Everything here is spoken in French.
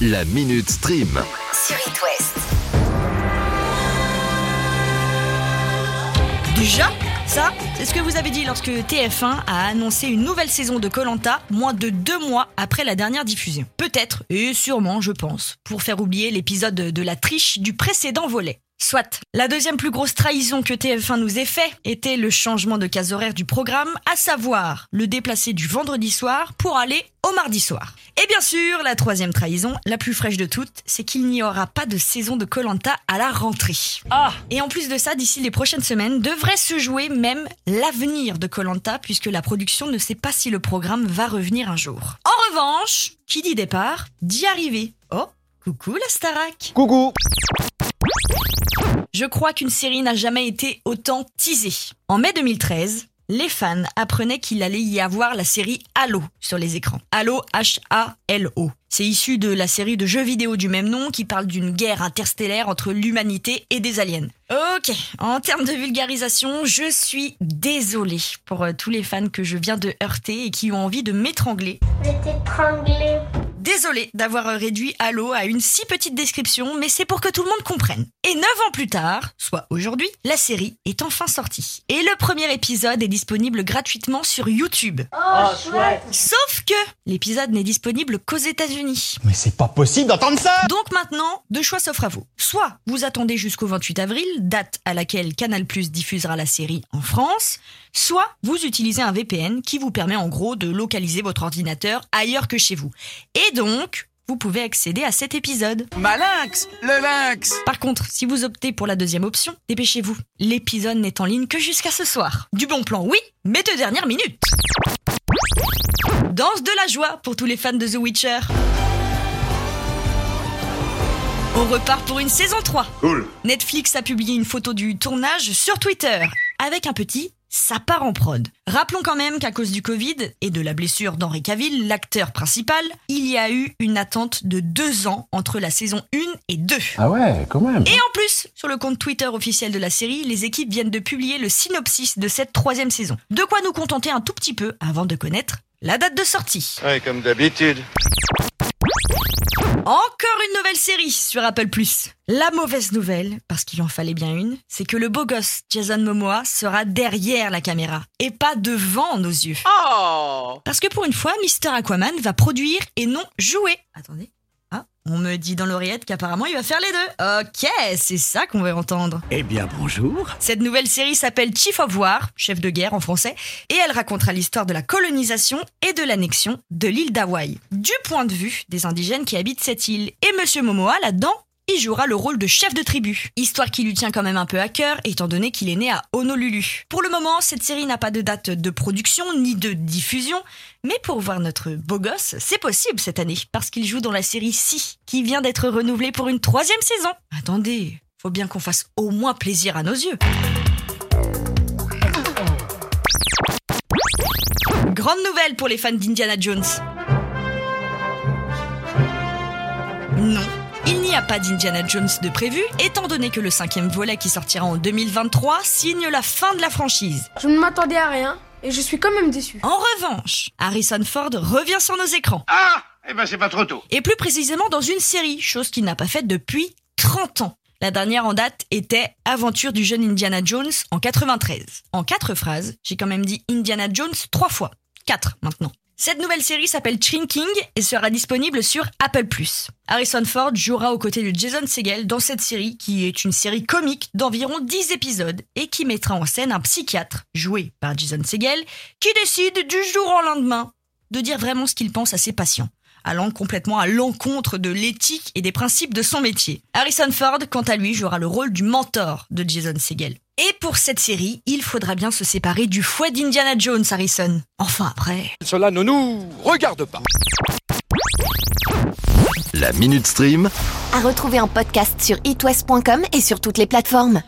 La Minute Stream. sur It West. Déjà Ça, c'est ce que vous avez dit lorsque TF1 a annoncé une nouvelle saison de Colanta moins de deux mois après la dernière diffusion. Peut-être, et sûrement, je pense, pour faire oublier l'épisode de la triche du précédent volet. Soit. La deuxième plus grosse trahison que TF1 nous ait fait était le changement de case horaire du programme, à savoir le déplacer du vendredi soir pour aller au mardi soir. Et bien sûr, la troisième trahison, la plus fraîche de toutes, c'est qu'il n'y aura pas de saison de Colanta à la rentrée. Ah Et en plus de ça, d'ici les prochaines semaines, devrait se jouer même l'avenir de Colanta, puisque la production ne sait pas si le programme va revenir un jour. En revanche, qui dit départ, dit arriver. Oh, coucou la Starac Coucou je crois qu'une série n'a jamais été autant teasée. En mai 2013, les fans apprenaient qu'il allait y avoir la série Halo sur les écrans. Halo H-A-L-O. C'est issu de la série de jeux vidéo du même nom qui parle d'une guerre interstellaire entre l'humanité et des aliens. Ok, en termes de vulgarisation, je suis désolée pour euh, tous les fans que je viens de heurter et qui ont envie de m'étrangler. Désolé d'avoir réduit Halo à une si petite description, mais c'est pour que tout le monde comprenne. Et neuf ans plus tard, soit aujourd'hui, la série est enfin sortie. Et le premier épisode est disponible gratuitement sur YouTube. Oh, chouette. Sauf que l'épisode n'est disponible qu'aux États-Unis. Mais c'est pas possible d'entendre ça Donc maintenant, deux choix s'offrent à vous. Soit vous attendez jusqu'au 28 avril, date à laquelle Canal+ diffusera la série en France, soit vous utilisez un VPN qui vous permet en gros de localiser votre ordinateur ailleurs que chez vous. Et donc, vous pouvez accéder à cet épisode. Malinx Le lynx Par contre, si vous optez pour la deuxième option, dépêchez-vous. L'épisode n'est en ligne que jusqu'à ce soir. Du bon plan, oui, mais de dernière minute. Danse de la joie pour tous les fans de The Witcher. On repart pour une saison 3. Cool. Netflix a publié une photo du tournage sur Twitter avec un petit ça part en prod. Rappelons quand même qu'à cause du Covid et de la blessure d'Henri Cavill, l'acteur principal, il y a eu une attente de deux ans entre la saison 1 et 2. Ah ouais, quand même Et en plus, sur le compte Twitter officiel de la série, les équipes viennent de publier le synopsis de cette troisième saison. De quoi nous contenter un tout petit peu avant de connaître la date de sortie. Ouais, comme d'habitude. Encore une nouvelle série sur Apple+. La mauvaise nouvelle, parce qu'il en fallait bien une, c'est que le beau gosse Jason Momoa sera derrière la caméra et pas devant nos yeux. Oh Parce que pour une fois, Mister Aquaman va produire et non jouer. Attendez. Ah, on me dit dans l'oreillette qu'apparemment il va faire les deux. Ok, c'est ça qu'on veut entendre. Eh bien, bonjour Cette nouvelle série s'appelle Chief of War, chef de guerre en français, et elle racontera l'histoire de la colonisation et de l'annexion de l'île d'Hawaï, du point de vue des indigènes qui habitent cette île. Et Monsieur Momoa, là-dedans, il jouera le rôle de chef de tribu. Histoire qui lui tient quand même un peu à cœur, étant donné qu'il est né à Honolulu. Pour le moment, cette série n'a pas de date de production ni de diffusion, mais pour voir notre beau gosse, c'est possible cette année, parce qu'il joue dans la série Si, qui vient d'être renouvelée pour une troisième saison. Attendez, faut bien qu'on fasse au moins plaisir à nos yeux. Grande nouvelle pour les fans d'Indiana Jones. Non, n'y a pas d'Indiana Jones de prévu, étant donné que le cinquième volet qui sortira en 2023 signe la fin de la franchise. Je ne m'attendais à rien et je suis quand même déçu. En revanche, Harrison Ford revient sur nos écrans. Ah Eh ben, c'est pas trop tôt. Et plus précisément dans une série, chose qu'il n'a pas faite depuis 30 ans. La dernière en date était Aventure du jeune Indiana Jones en 93. En quatre phrases, j'ai quand même dit Indiana Jones trois fois. Quatre maintenant. Cette nouvelle série s'appelle Shrinking et sera disponible sur Apple+. Harrison Ford jouera aux côtés de Jason Segel dans cette série qui est une série comique d'environ 10 épisodes et qui mettra en scène un psychiatre, joué par Jason Segel, qui décide du jour au lendemain de dire vraiment ce qu'il pense à ses patients, allant complètement à l'encontre de l'éthique et des principes de son métier. Harrison Ford, quant à lui, jouera le rôle du mentor de Jason Segel. Et pour cette série, il faudra bien se séparer du fouet d'Indiana Jones, Harrison. Enfin après. Cela ne nous regarde pas La Minute Stream. À retrouver en podcast sur itwest.com et sur toutes les plateformes.